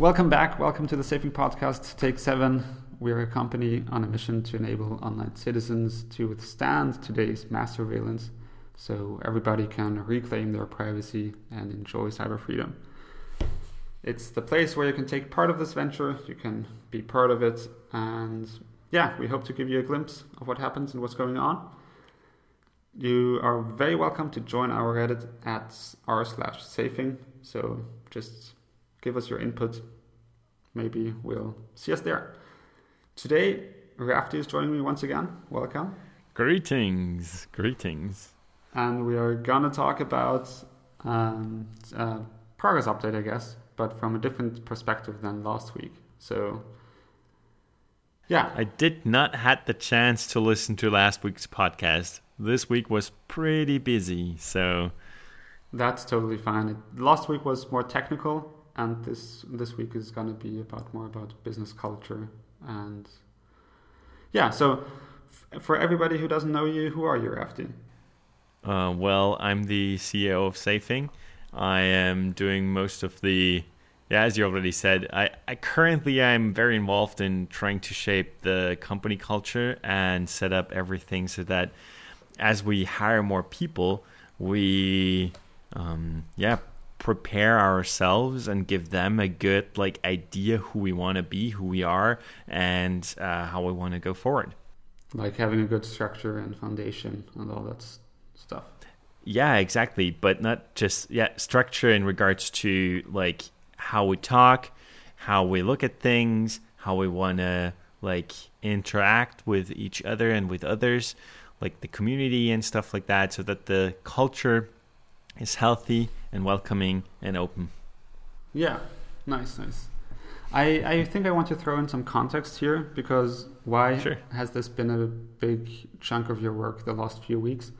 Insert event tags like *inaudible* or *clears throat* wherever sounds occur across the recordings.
Welcome back. Welcome to the Safing Podcast, Take 7. We're a company on a mission to enable online citizens to withstand today's mass surveillance so everybody can reclaim their privacy and enjoy cyber freedom. It's the place where you can take part of this venture, you can be part of it, and yeah, we hope to give you a glimpse of what happens and what's going on. You are very welcome to join our Reddit at r slash safing. So just give us your input. Maybe we'll see us there. Today, Rafty is joining me once again. Welcome. Greetings. Greetings. And we are going to talk about um, uh, progress update, I guess, but from a different perspective than last week. So, yeah. I did not had the chance to listen to last week's podcast. This week was pretty busy, so that's totally fine. It, last week was more technical, and this this week is going to be about more about business culture and yeah. So f- for everybody who doesn't know you, who are you, Rafty? Uh, well, I'm the CEO of Safing. I am doing most of the yeah, as you already said, I, I currently I'm very involved in trying to shape the company culture and set up everything so that as we hire more people, we um, yeah prepare ourselves and give them a good like idea who we want to be, who we are, and uh, how we want to go forward. Like having a good structure and foundation and all that stuff. Yeah, exactly. But not just yeah structure in regards to like how we talk, how we look at things, how we want to like interact with each other and with others, like the community and stuff like that, so that the culture is healthy and welcoming and open. Yeah, nice, nice. I, I think I want to throw in some context here because why sure. has this been a big chunk of your work the last few weeks?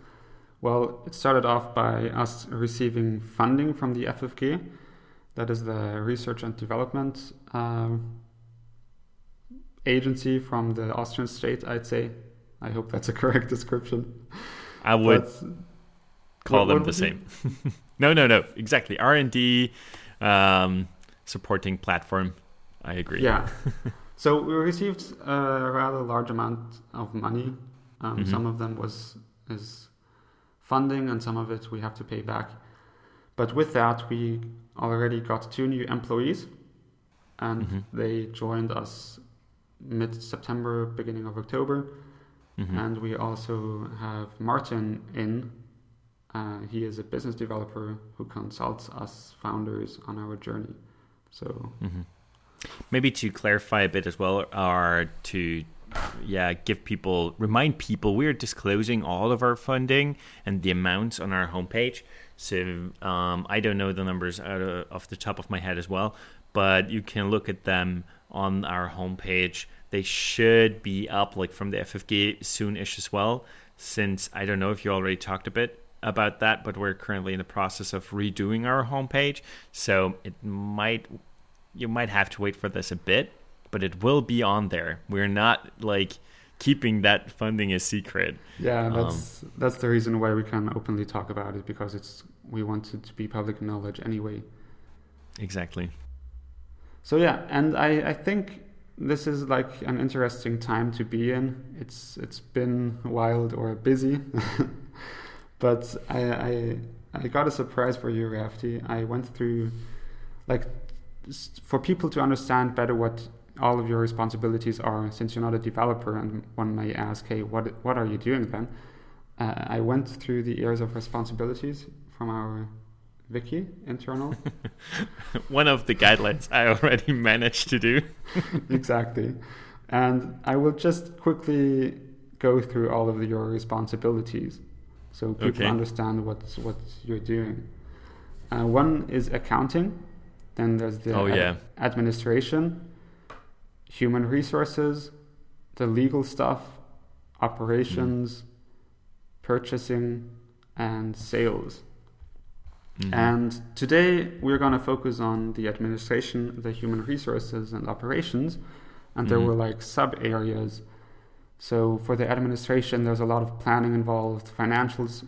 Well, it started off by us receiving funding from the FFG, that is the research and development um, agency from the Austrian state, I'd say. I hope that's a *laughs* correct description. I would. But, call what, them what the same. *laughs* no, no, no. Exactly. R and D um, supporting platform. I agree. Yeah. *laughs* so we received a rather large amount of money. Um, mm-hmm. Some of them was is funding, and some of it we have to pay back. But with that, we already got two new employees, and mm-hmm. they joined us mid September, beginning of October. Mm-hmm. And we also have Martin in he is a business developer who consults us founders on our journey. So mm-hmm. maybe to clarify a bit as well, or to yeah give people remind people we're disclosing all of our funding and the amounts on our homepage. So um, I don't know the numbers out of, off the top of my head as well, but you can look at them on our homepage. They should be up like from the FFG soonish as well. Since I don't know if you already talked a bit about that, but we're currently in the process of redoing our homepage. So it might you might have to wait for this a bit, but it will be on there. We're not like keeping that funding a secret. Yeah, that's um, that's the reason why we can openly talk about it because it's we want it to be public knowledge anyway. Exactly. So yeah, and I I think this is like an interesting time to be in. It's it's been wild or busy. *laughs* But I, I, I got a surprise for you, Rafty. I went through, like, for people to understand better what all of your responsibilities are, since you're not a developer, and one may ask, hey, what what are you doing then? Uh, I went through the areas of responsibilities from our wiki internal. *laughs* one of the guidelines I already managed to do. *laughs* exactly, and I will just quickly go through all of your responsibilities so people okay. understand what what you're doing. Uh, one is accounting, then there's the oh, yeah. administration, human resources, the legal stuff, operations, mm. purchasing, and sales. Mm-hmm. And today we're going to focus on the administration, the human resources, and operations. And there mm-hmm. were like sub areas so for the administration, there's a lot of planning involved, financials,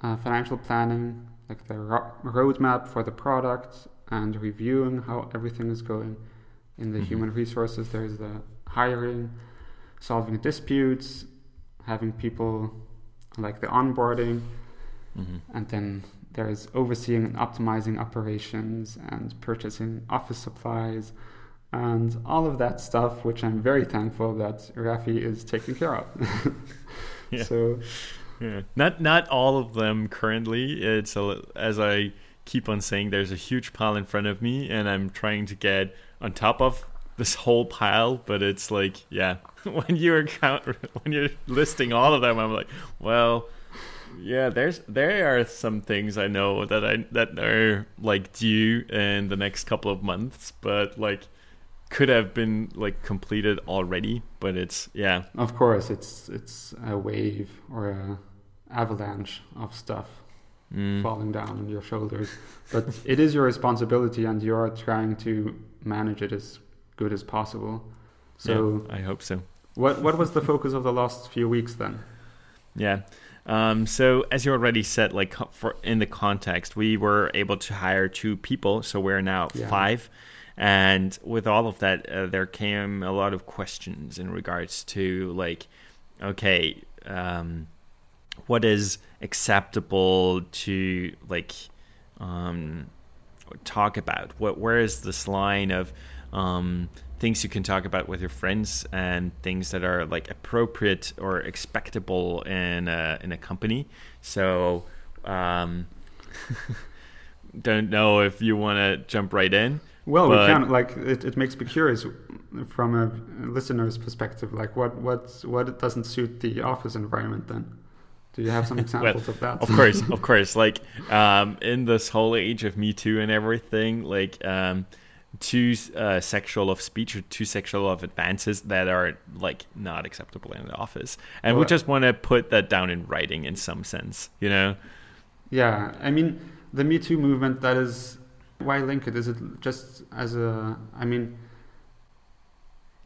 uh, financial planning, like the ro- roadmap for the product, and reviewing how everything is going. In the Mhm. human resources, there's the hiring, solving disputes, having people like the onboarding, hmm and then there's overseeing and optimizing operations and purchasing office supplies and all of that stuff, which I'm very thankful that Rafi is taking care of. *laughs* Yeah. So Yeah. Not not all of them currently. It's a, as I keep on saying, there's a huge pile in front of me, and I'm trying to get on top of this whole pile. But it's like, yeah, *laughs* when you're count, *laughs* when you're listing all of them, I'm like, well, yeah, there's there are some things I know that I that are like due in the next couple of months, but like could have been like completed already. But it's yeah, of course it's it's a wave or a avalanche of stuff Mm. falling down on your shoulders. But it is your responsibility and you are trying to manage it as good as possible. So yeah, I hope so. what what was the focus of the last few weeks then? Yeah. Um, so as you already said, like for in the context, we were able to hire two people, so we're now Yeah. five. And with all of that, uh, there came a lot of questions in regards to like, okay, um, what is acceptable to like um, talk about? What where is this line of um, things you can talk about with your friends and things that are like appropriate or expectable in a, in a company? So um, *laughs* don't know if you want to jump right in. Well, But- we can like it, it makes me curious from a listener's perspective. Like, what what what doesn't suit the office environment? Then, do you have some *laughs* examples of that? of course, of course. Like um, in this whole age of Me Too and everything, like um, too uh, sexual of speech or too sexual of advances that are like not acceptable in the office, and we just want to put that down in writing in some sense, you know. Yeah, I mean, the Me Too movement. That is why link it. Is it just as a? I mean,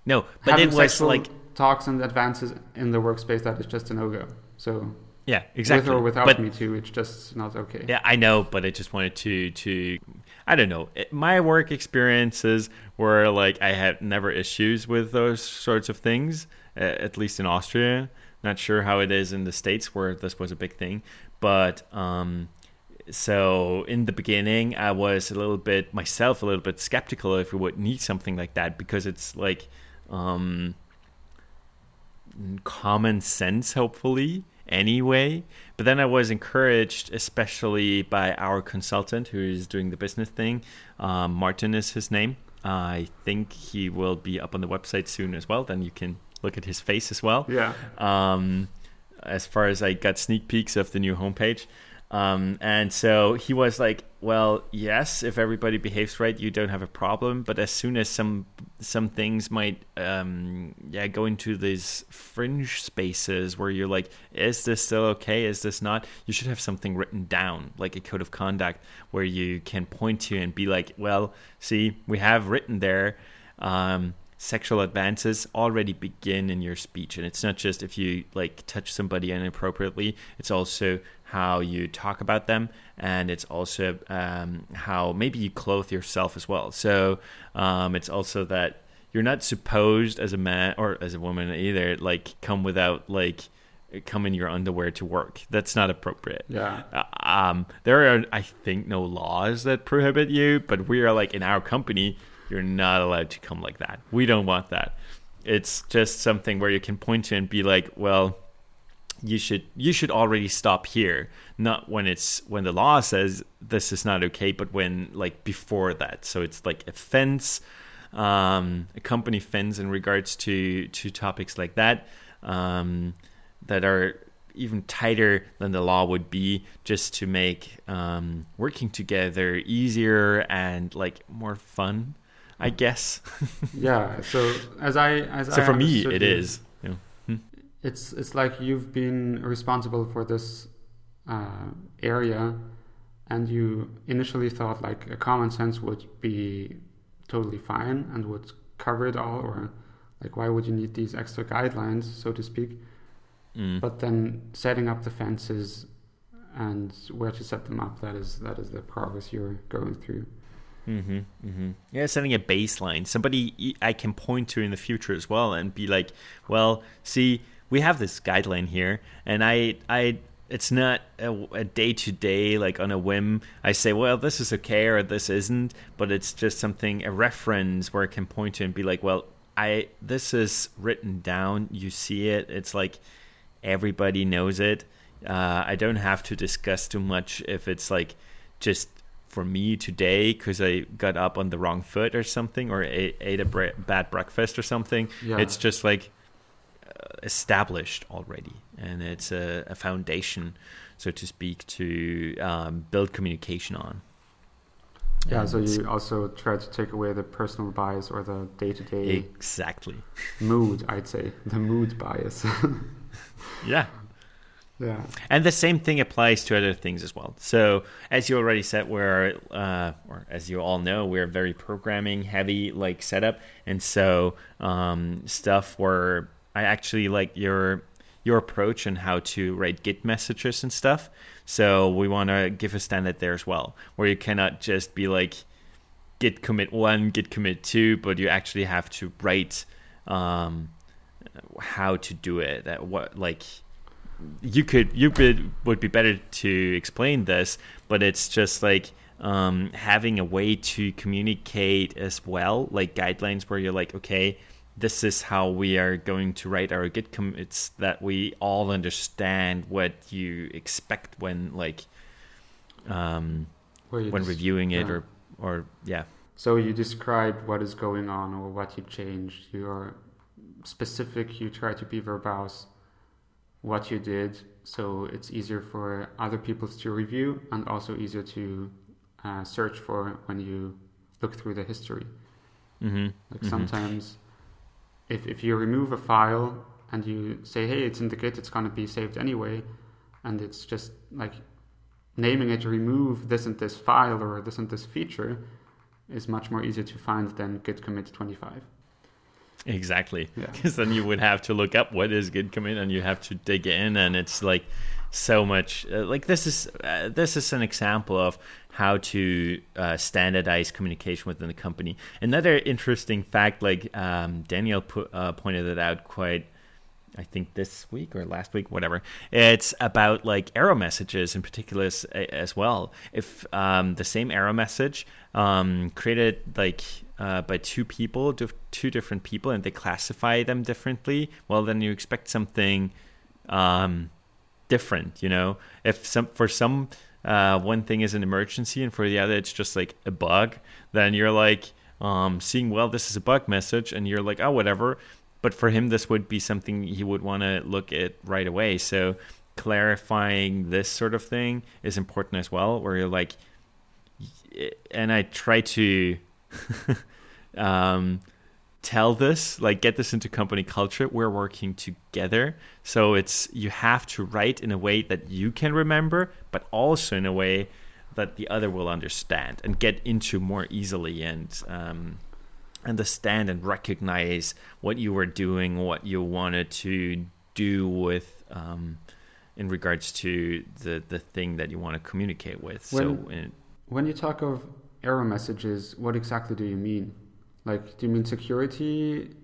No, but it was like talks and advances in the workspace. That is just a no go. So yeah, exactly. with or without but Me Too, it's just not okay. Yeah, I know, but I just wanted to to I don't know. It- My work experiences were like I had never issues with those sorts of things, uh, at least in Austria. Not sure how it is in the states where this was a big thing, but um so in the beginning I was a little bit myself a little bit skeptical if we would need something like that because it's like um common sense hopefully anyway but then i was encouraged especially by our consultant who is doing the business thing um, martin is his name i think he will be up on the website soon as well then you can look at his face as well Yeah. um, as far as I got sneak peeks of the new homepage. Um, and so he was like, "Well, yes, if everybody behaves right, you don't have a problem. But as soon as some some things might, um, yeah, go into these fringe spaces where you're like, is this still okay? Is this not? You should have something written down, like a code of conduct, where you can point to and be like, well, see, we have written there." Um, sexual advances already begin in your speech and it's not just if you like touch somebody inappropriately it's also how you talk about them and it's also um, how maybe you clothe yourself as well so um, it's also that you're not supposed as a man or as a woman either like come without like come in your underwear to work that's not appropriate Yeah. uh, um, there are, I think, no laws that prohibit you, but we are like in our company, you're not allowed to come like that. We don't want that. It's just something where you can point to and be like, well, you should you should already stop here. Not when it's when the law says this is not okay, but when like before that. So it's like a fence, um, a company fence in regards to to topics like that um, that are even tighter than the law would be just to make um, working together easier and like more fun i guess *laughs* Yeah. So as I as so I for me it you, is you know. It's it's like you've been responsible for this uh, area, and you initially thought like a common sense would be totally fine and would cover it all, or like why would you need these extra guidelines, so to speak? Mm. But then setting up the fences and where to set them up that is that is the progress you're going through. Mm-hmm, mm-hmm. Yeah, setting a baseline. Somebody I can point to in the future as well, and be like, "Well, see, we have this guideline here, and I, I, it's not a day to day like on a whim. I say, well, this is okay or this isn't, but it's just something a reference where I can point to and be like, well, I this is written down. You see it. It's like everybody knows it. Uh, I don't have to discuss too much if it's like just for me today because I got up on the wrong foot or something or ate, ate a bre- bad breakfast or something. Yeah. It's just like established already, and it's a, a, foundation, so to speak, to um, build communication on. Yeah, and so you also try to take away the personal bias or the day to day exactly mood. I'd say the mood bias. *laughs* yeah, yeah. And the same thing applies to other things as well. So, as you already said, we're, uh, or as you all know, we're very programming heavy like setup. And so, um, stuff where I actually like your your approach and how to write Git messages and stuff. So, we want to give a standard there as well, where you cannot just be like Git commit one, Git commit two, but you actually have to write um, how to do it. That what like you could you could would be better to explain this, but it's just like um, having a way to communicate as well, like guidelines where you're like, okay, this is how we are going to write our Git commits that we all understand what you expect when like um, when just, reviewing it yeah. or or yeah. So you describe what is going on or what you changed. You're specific. You try to be verbose what you did so it's easier for other people to review and also easier to uh, search for when you look through the history. Mm-hmm. Like mm-hmm. sometimes, if if you remove a file and you say, "Hey, it's in the Git, it's gonna be saved anyway," and it's just like naming it remove this and this file or this and this feature is much more easy to find than git commit 25. Exactly. Because yeah. *laughs* then you would have to look up what is Git commit and you have to dig in, and it's like so much. Uh, like this is uh, this is an example of how to uh, standardize communication within the company. Another interesting fact, like um, Daniel uh, pointed it out quite. I think this week or last week, whatever. It's about like error messages in particular as, as well. If um, the same error message um, created like uh, by two people, two different people, and they classify them differently, well, then you expect something um, different. You know, if some for some uh, one thing is an emergency and for the other it's just like a bug, then you're like um, seeing well, this is a bug message, and you're like, oh, whatever. But for him, this would be something he would want to look at right away. So clarifying this sort of thing is important as well. Where you're like, and I try to *laughs* um, tell this, like get this into company culture. We're working together. So it's you have to write in a way that you can remember, but also in a way that the other will understand and get into more easily and um, understand and recognize what you were doing, what you wanted to do with. Um, in regards to the the thing that you want to communicate with. When, so, in, when you talk of error messages, what exactly do you mean? Like, do you mean security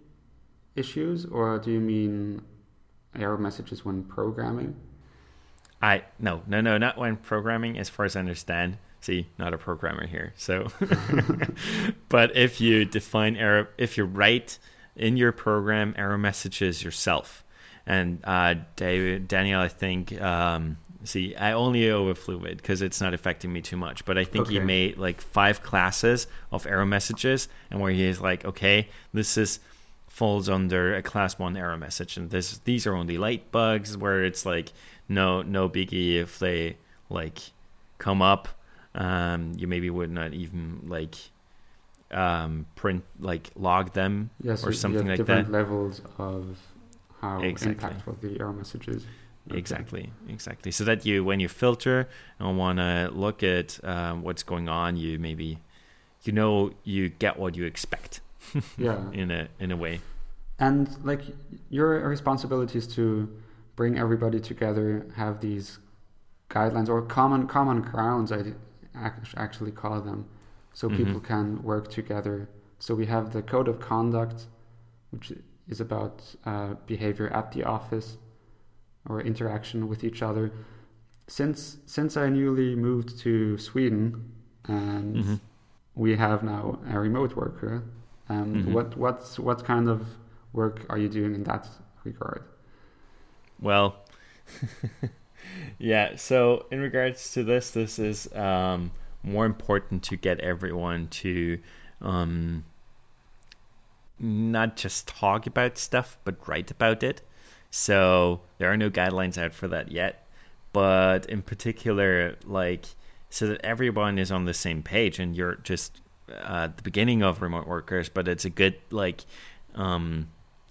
issues or do you mean error messages when programming? I no no no not when programming as far as I understand. See, not a programmer here. So, *laughs* but if you define error, if you write in your program error messages yourself, and uh, David, Daniel, I think um, See, I only overflew it because it's not affecting me too much. But I think okay. he made like five classes of error messages, and where he is like, okay, this is falls under a class one error message, and this these are only light bugs where it's like no no biggie if they like come up. Um, you maybe would not even like um, print like log them yes, or something like different that. Levels of how exactly. impactful the error message is. Okay. Exactly, exactly. So that you, when you filter and want to look at um, what's going on, you maybe, you know, you get what you expect. *laughs* yeah. In a in a way. And like your responsibility is to bring everybody together, have these guidelines or common common grounds. I actually call them so Mhm. people can work together. So we have the code of conduct, which is about uh, behavior at the office or interaction with each other. Since since I newly moved to Sweden and Mhm. we have now a remote worker, um, Mhm. what what what kind of work are you doing in that regard? Well, *laughs* yeah. So in regards to this, this is um, more important to get everyone to um, not just talk about stuff, but write about it. So there are no guidelines out for that yet. But in particular, like so that everyone is on the same page, and you're just uh, the beginning of remote workers, but it's a good like um,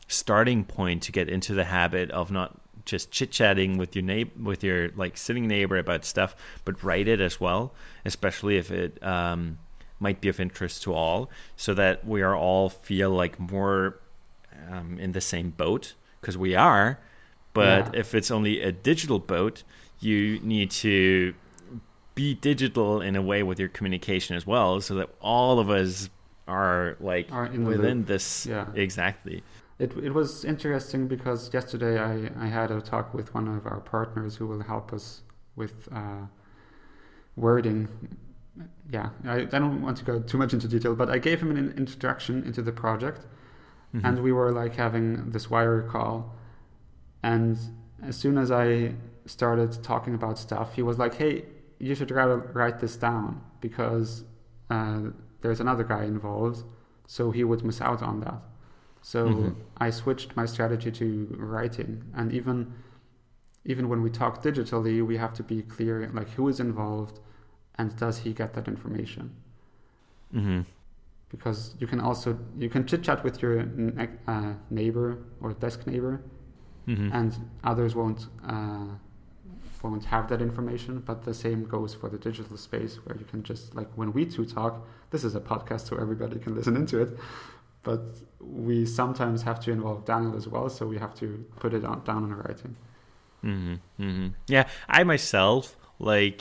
starting point to get into the habit of not just chit chatting with your neighbor, with your like sitting neighbor about stuff, but write it as well, especially if it um, might be of interest to all, so that we are all feel like more um, in the same boat because we are. But Yeah. if it's only a digital boat, you need to be digital in a way with your communication as well, so that all of us are like Are in within this Yeah. exactly. It it was interesting because yesterday I, I had a talk with one of our partners who will help us with uh, wording. Yeah, I, I don't want to go too much into detail, but I gave him an introduction into the project, Mhm. and we were like having this wire call, and as soon as I started talking about stuff, he was like, "Hey, you should write, write this down because uh, there's another guy involved, so he would miss out on that." So Mhm. I switched my strategy to writing, and even even when we talk digitally, we have to be clear, like who is involved, and does he get that information? hmm Because you can also you can chit chat with your uh, neighbor or desk neighbor, hmm and others won't uh, won't have that information. But the same goes for the digital space, where you can just like when we two talk. This is a podcast, so everybody can listen into it. But we sometimes have to involve Daniel as well, so we have to put it on, down in writing. hmm hmm Yeah, I myself like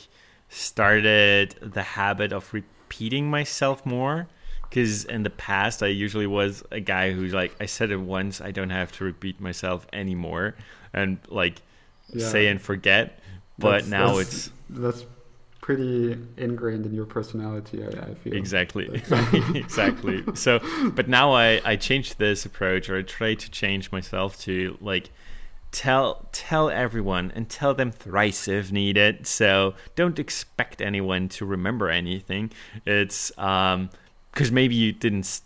started the habit of repeating myself more because in the past I usually was a guy who's like I said it once, I don't have to repeat myself anymore, and like Yeah. say and forget. But That's- now that's- it's That's pretty ingrained in your personality, I, I feel. exactly *laughs* *laughs* exactly so but now i i changed this approach or i try to change myself to like tell tell everyone and tell them thrice if needed so don't expect anyone to remember anything it's um because maybe you didn't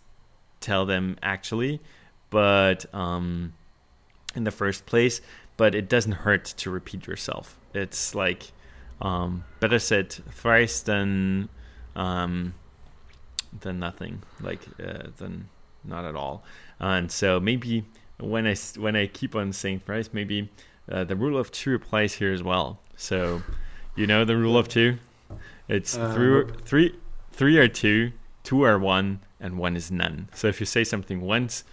tell them actually but um in the first place but it doesn't hurt to repeat yourself. It's like um better said thrice than um than nothing like uh, than not at all. And so maybe when i when i keep on saying thrice maybe uh, the rule of two applies here as well. So you know the rule of two? It's Uh, three three three are two two are one and one is none so if you say something once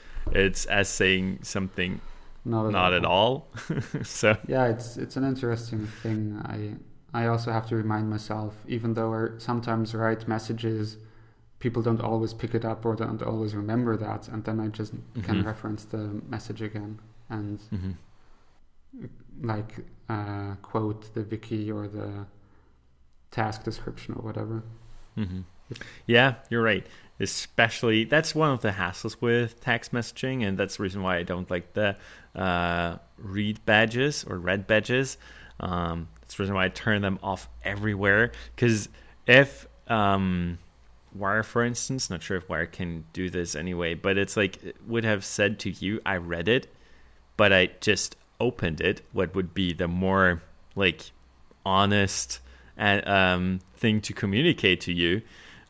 it's as saying something Not at not all. at all *laughs* so Yeah, it's it's an interesting thing. I I also have to remind myself, even though I sometimes write messages, people don't always pick it up or don't always remember that, and then I just can Mhm. reference the message again and mhm. like uh, quote the wiki or the task description or whatever. hmm Yeah, you're right. Especially that's one of the hassles with text messaging, and that's the reason why I don't like the uh, read badges or red badges. Um, that's the reason why I turn them off everywhere. Because if um, Wire, for instance, not sure if Wire can do this anyway, but it's like it would have said to you, "I read it," but I just opened it. What would be the more like honest and um, thing to communicate to you?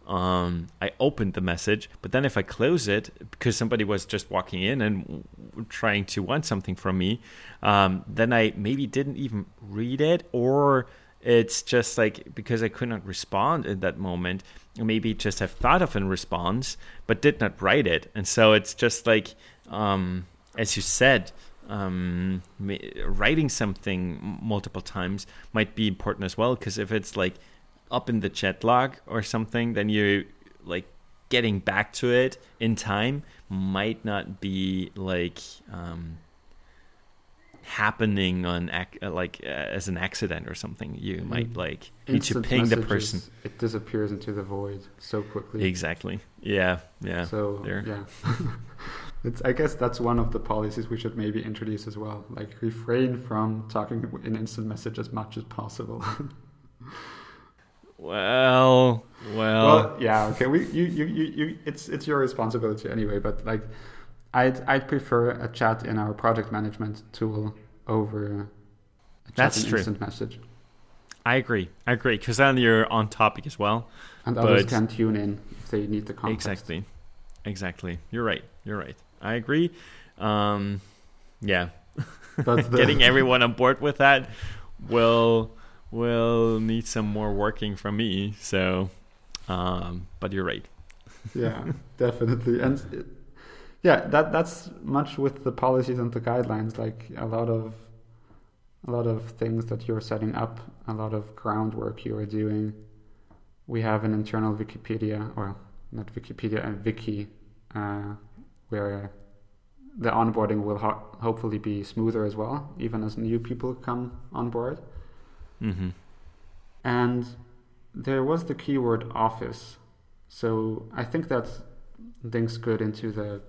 Um, I opened the message, but then if I close it because somebody was just walking in and trying to want something from me, um, then I maybe didn't even read it, or it's just like because I could not respond in that moment, maybe just have thought of a response but did not write it, and so it's just like um, as you said. Um, writing something multiple times might be important as well because if it's like up in the chat log or something, then you like getting back to it in time might not be like um, happening on ac- uh, like uh, as an accident or something. You Mm. might like need to Instant ping the person. It disappears into the void so quickly. Exactly. Yeah. Yeah. So there. yeah, *laughs* it's. I guess that's one of the policies we should maybe introduce as well. Like refrain from talking in instant message as much as possible. *laughs* Well, well, well, yeah, okay. We you, you you you. It's it's your responsibility anyway. But like, I'd I'd prefer a chat in our project management tool over a chat That's in true. instant message, I agree. I agree because then you're on topic as well. and others But- can tune in if they need the context. Exactly. Exactly. You're right. You're right. I agree. Um, yeah. But *laughs* the- Getting everyone on board with that will will need some more working from me. So, um, but you're right. *laughs* yeah, definitely. And it, yeah, that that's much with the policies and the guidelines. Like a lot of a lot of things that you're setting up, a lot of groundwork you are doing. We have an internal Wikipedia, or not Wikipedia, a wiki, uh, where the onboarding will ho- hopefully be smoother as well, even as new people come on board. Mm-hmm. And there was the keyword office. So I think that links good into the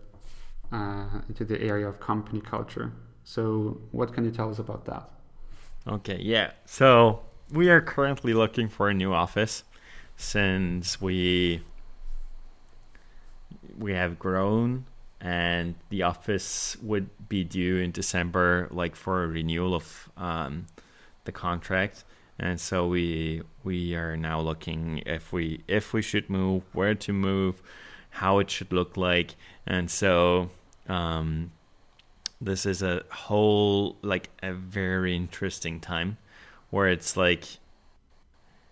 uh, into the area of company culture. So what can you tell us about that? Okay, yeah. So we are currently looking for a new office since we we have grown and the office would be due in December like for a renewal of um, the contract. And so we we are now looking if we if we should move where to move how it should look like. And so um, this is a whole like a very interesting time where it's like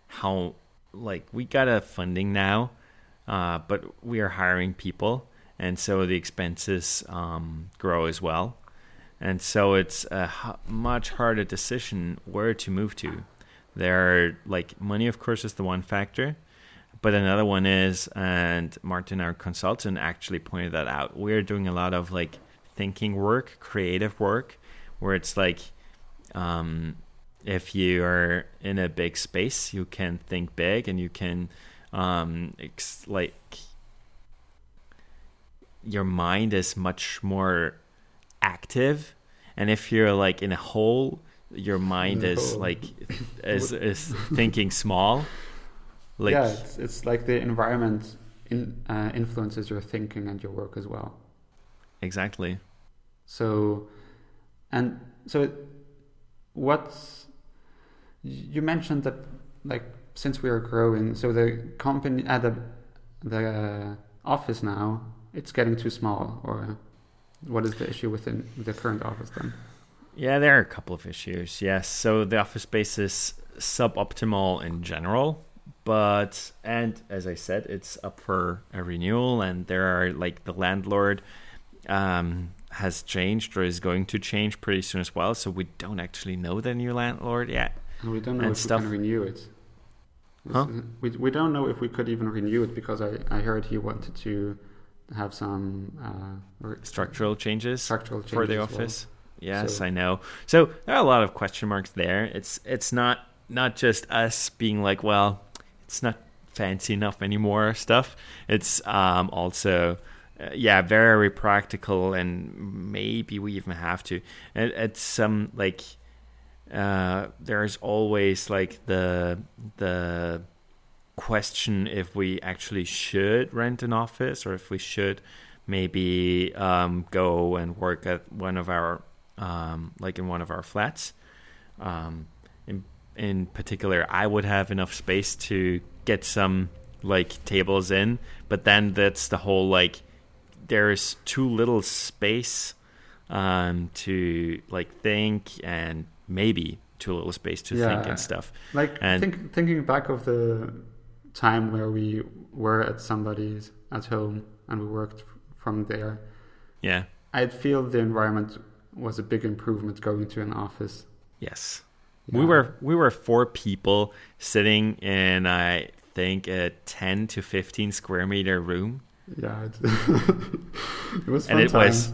how like we got a funding now uh, but we are hiring people. And so the expenses um, grow as well and so it's a h- much harder decision where to move to. There are like money of course is the one factor but another one is and martin our consultant actually pointed that out. We're doing a lot of like thinking work creative work where it's like um, if you are in a big space you can think big and you can um, ex- like your mind is much more active and if you're like in a hole your mind is like *laughs* is is thinking small. Like yeah, it's, it's like the environment in, uh, influences your thinking and your work as well. exactly. So, and so, what's you mentioned that like since we are growing, so the company at the the uh, office now it's getting too small, or what is the issue within the current office then? Yeah, there are a couple of issues. Yes, so the office space is suboptimal in general, but and as I said, it's up for a renewal, and there are like the landlord um, has changed or is going to change pretty soon as well. So we don't actually know the new landlord yet. And we don't know And if stuff. we can renew it. Huh? We we don't know if we could even renew it because I I heard he wanted to have some uh, Structural changes structural changes for the as well. office. Yes, So- I know. So there are a lot of question marks there. It's it's not not just us being like, well, it's not fancy enough anymore stuff. It's um, also uh, yeah, very practical, and maybe we even have to. It, it's some like uh, there's always like the the question if we actually should rent an office or if we should maybe um, go and work at one of our um, like in one of our flats. Um, in in particular, I would have enough space to get some like tables in, but then that's the whole like there's too little space um, to like think and maybe too little space to think and stuff. Like And- think, thinking back of the time where we were at somebody's at home and we worked from there, Yeah. I'd feel the environment was a big improvement going to an office. Yes. Yeah. We were we were four people sitting in I think a 10 to 15 square meter room. Yeah, it, *laughs* it was and it times. was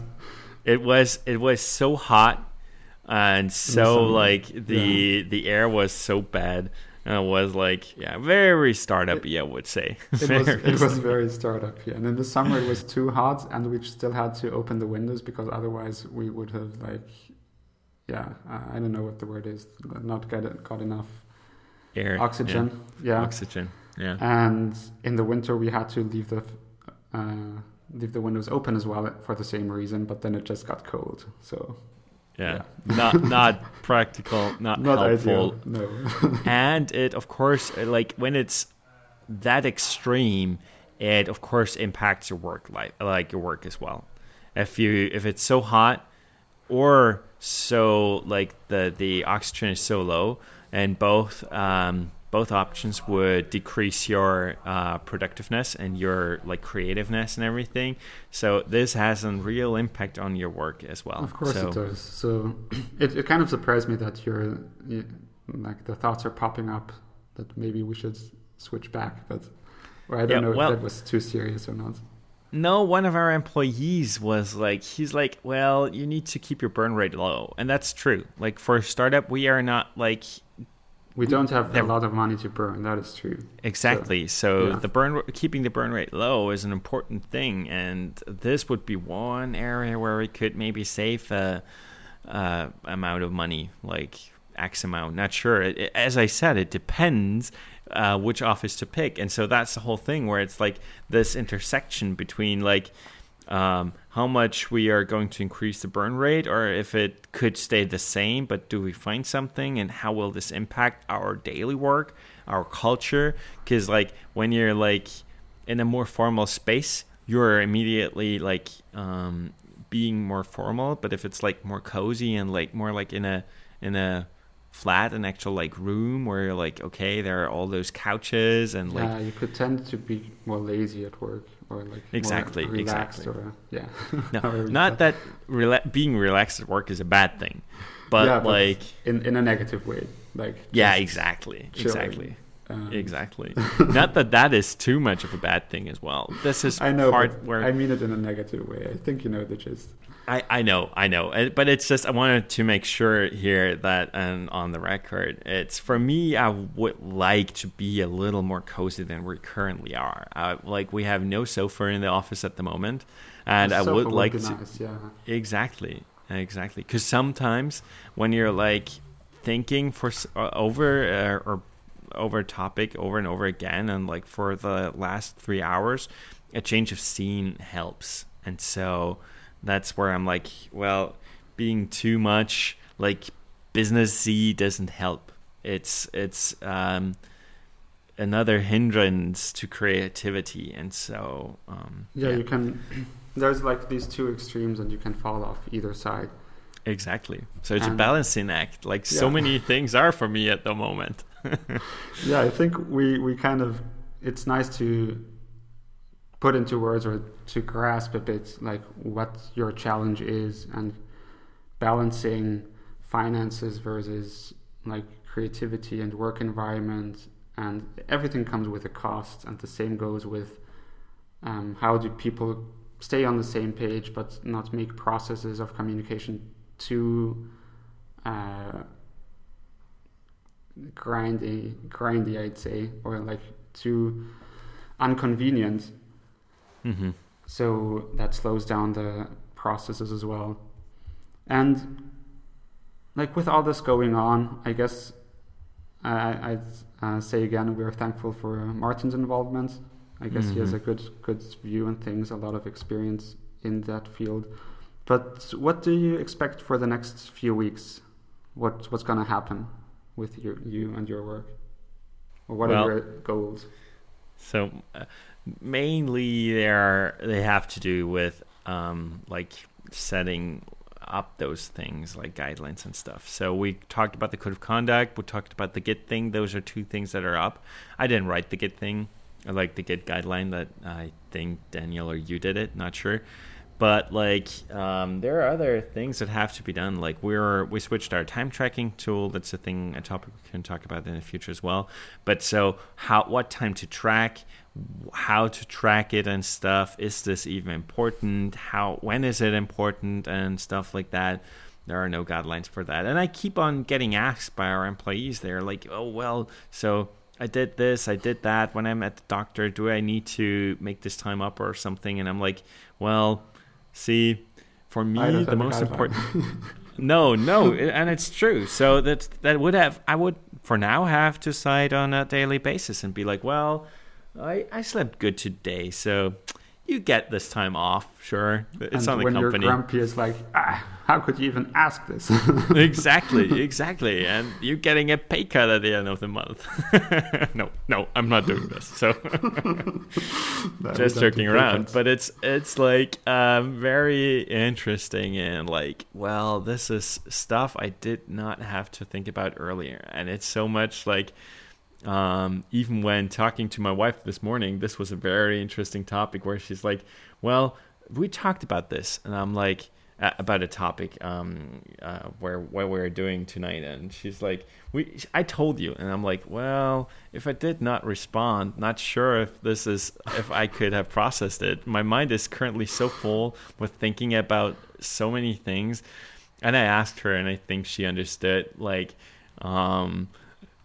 it was it was so hot and so like the yeah. the air was so bad it was like yeah very startup I would say. *laughs* It was it was very startup yeah. And in the summer it was too hot and we still had to open the windows because otherwise we would have like yeah I don't know what the word is not get got enough air oxygen yeah, yeah. oxygen yeah. And in the winter we had to leave the uh, leave the windows open as well for the same reason but then it just got cold so yeah, yeah. not not practical, not, not helpful. Ideal, no. *laughs* and it, of course, like when it's that extreme, it of course impacts your work life, like your work as well. If you if it's so hot, or so like the the oxygen is so low, and both um, both options would decrease your uh, productiveness and your like creativeness and everything. So this has a real impact on your work as well. Of course so, it does. So *clears throat* it, it kind of surprised me that you're you, like the thoughts are popping up that maybe we should switch back, but or I don't yeah, know well, if that was too serious or not. No, one of our employees was like, he's like, well, you need to keep your burn rate low, and that's true. Like for a startup, we are not like we don't have a lot of money to burn. That is true. Exactly. So, so yeah. the burn, keeping the burn rate low is an important thing, and this would be one area where we could maybe save a, a amount of money, like X amount. Not sure. It, it, as I said, it depends uh, which office to pick, and so that's the whole thing where it's like this intersection between like um, how much we are going to increase the burn rate or if it could stay the same, but do we find something and how will this impact our daily work, our culture? Because, like, when you're like in a more formal space, you're immediately like um, being more formal, but if it's like more cozy and like more like in a in a flat an actual like room where you're like okay there are all those couches and like yeah you could tend to be more lazy at work or like exactly relaxed exactly. or yeah. *laughs* No *laughs* not that rela- being relaxed at work is a bad thing but yeah, like in in a negative way like yeah exactly chilling. exactly um, exactly not that that is too much of a bad thing as well this is *laughs* I know part where I mean it in a negative way I think you know the gist I, I know, I know, but it's just I wanted to make sure here that and on the record, it's for me. I would like to be a little more cozy than we currently are. Uh, like we have no sofa in the office at the moment, and the I would like would to nice, yeah. exactly, exactly. Because sometimes when you're like thinking for uh, over uh, or over topic over and over again, and like for the last three hours, a change of scene helps, and so that's where I'm like, well, being too much like businessy doesn't help. It's it's um, another hindrance to creativity, and so um, yeah, yeah, you can. *clears throat* There's like these two extremes, and you can fall off either side. Exactly. So it's and a balancing act, like yeah. so many things are for me at the moment. *laughs* *laughs* yeah, I think we we kind of it's nice to put into words or to grasp a bit like what your challenge is and balancing finances versus like creativity and work environment and everything comes with a cost and the same goes with um, how do people stay on the same page but not make processes of communication too uh, grindy grindy I'd say or like too inconvenient Mm-hmm. So that slows down the processes as well. And like with all this going on, I guess I, would uh, say again we're thankful for Martin's involvement. I guess mm-hmm. he has mm-hmm. a good good view on things, a lot of experience in that field. But what do you expect for the next few weeks? What what's going to happen with your, you and your work, or what well, are your goals? So, uh, mainly they are they have to do with um, like setting up those things like guidelines and stuff. So we talked about the code of conduct. We talked about the Git thing. Those are two things that are up. I didn't write the Git thing. I like the Git guideline that I think Daniel or you did it. Not sure, but like um, there are other things that have to be done. Like we're we switched our time tracking tool. That's a thing, a topic we can talk about in the future as well. But so how what time to track, how to track it and stuff. Is this even important? How when is it important and stuff like that. There are no guidelines for that. And I keep on getting asked by our employees. They're like, oh well, so I did this, I did that. When I'm at the doctor, do I need to make this time up or something? And I'm like, well See, for me, the most important. *laughs* no, no, and it's true. So that that would have I would for now have to cite on a daily basis and be like, well, I I slept good today, so you get this time off, sure. It's and on the when company. Your grumpy is like, ah, how could you even ask this? *laughs* *laughs* exactly, exactly. And you're getting a pay cut at the end of the month. *laughs* no, no, I'm not doing this. So just joking around. But it's it's like um, very interesting and like, well, this is stuff I did not have to think about earlier, and it's so much like um, even when talking to my wife this morning, this was a very interesting topic where she's like, "Well, we talked about this," and I'm like, "About a topic um, uh, where what we are doing tonight," and she's like, "We, I told you," and I'm like, "Well, if I did not respond, not sure if this is if I could have processed it. My mind is currently so full with thinking about so many things." And I asked her, and I think she understood, like. Um,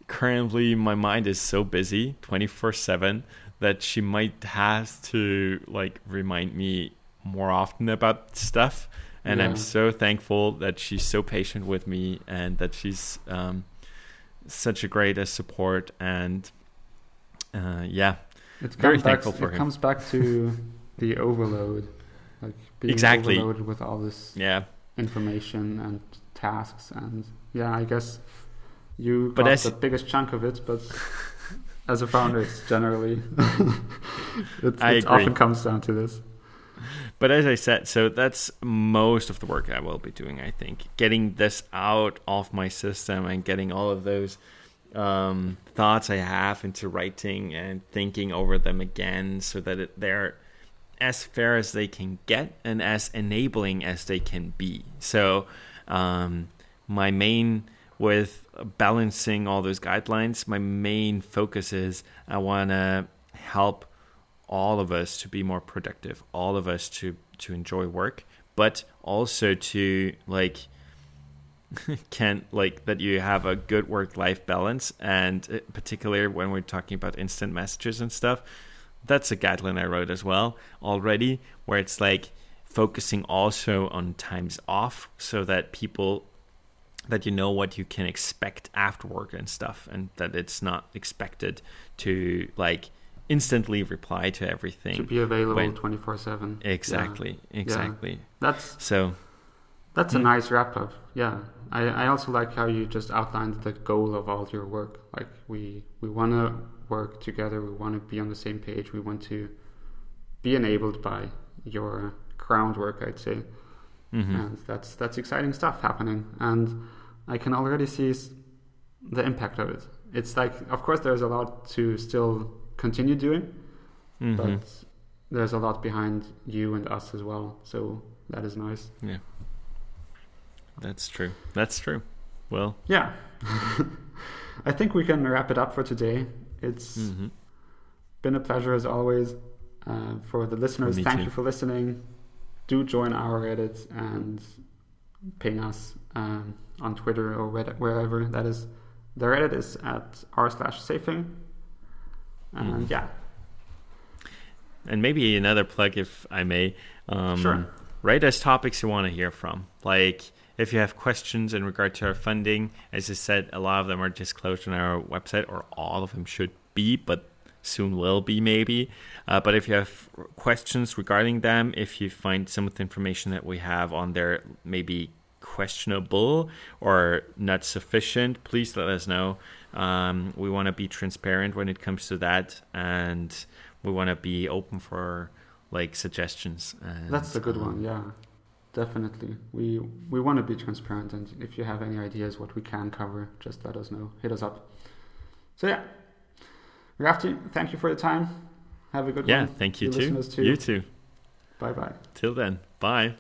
currently my mind is so busy 24/7 that she might have to like remind me more often about stuff and yeah. I'm so thankful that she's so patient with me and that she's um, such a great support and uh, yeah it's very thankful for it him. comes back to *laughs* the overload like being exactly. overloaded with all this yeah information and tasks and yeah I guess you but got the biggest chunk of it, but *laughs* as a founder, it's generally *laughs* it, it often comes down to this. But as I said, so that's most of the work I will be doing. I think getting this out of my system and getting all of those um, thoughts I have into writing and thinking over them again, so that it, they're as fair as they can get and as enabling as they can be. So um, my main with balancing all those guidelines, my main focus is I want to help all of us to be more productive, all of us to to enjoy work, but also to like *laughs* can like that you have a good work life balance and uh, particularly when we're talking about instant messages and stuff that's a guideline i wrote as well already where it's like focusing also on times off so that people that you know what you can expect after work and stuff and that it's not expected to like instantly reply to everything to be available 24 7 exactly yeah. exactly yeah. that's so that's hmm. a nice wrap up yeah I, I also like how you just outlined the goal of all your work like we we want to work together we want to be on the same page we want to be enabled by your groundwork i'd say Mm-hmm. And that's that's exciting stuff happening, and I can already see the impact of it. It's like, of course, there's a lot to still continue doing, mm-hmm. but there's a lot behind you and us as well. So that is nice. Yeah, that's true. That's true. Well, yeah. *laughs* I think we can wrap it up for today. It's mm-hmm. been a pleasure as always. Uh, for the listeners, thank too. you for listening do join our Reddit and ping us um, on Twitter or Reddit, wherever that is. The Reddit is at r slash safing. And mm. yeah. And maybe another plug, if I may. Um, sure. Write us topics you want to hear from. Like if you have questions in regard to our funding, as I said, a lot of them are disclosed on our website, or all of them should be, but soon will be maybe. Uh, but if you have questions regarding them, if you find some of the information that we have on there maybe questionable or not sufficient, please let us know. Um, we want to be transparent when it comes to that, and we want to be open for like suggestions. And, That's a good um, one, yeah. Definitely, we we want to be transparent, and if you have any ideas what we can cover, just let us know. Hit us up. So yeah, Rafty, thank you for the time. Have a good yeah, one. Yeah, thank you too. too. You too. Bye bye. Till then, bye.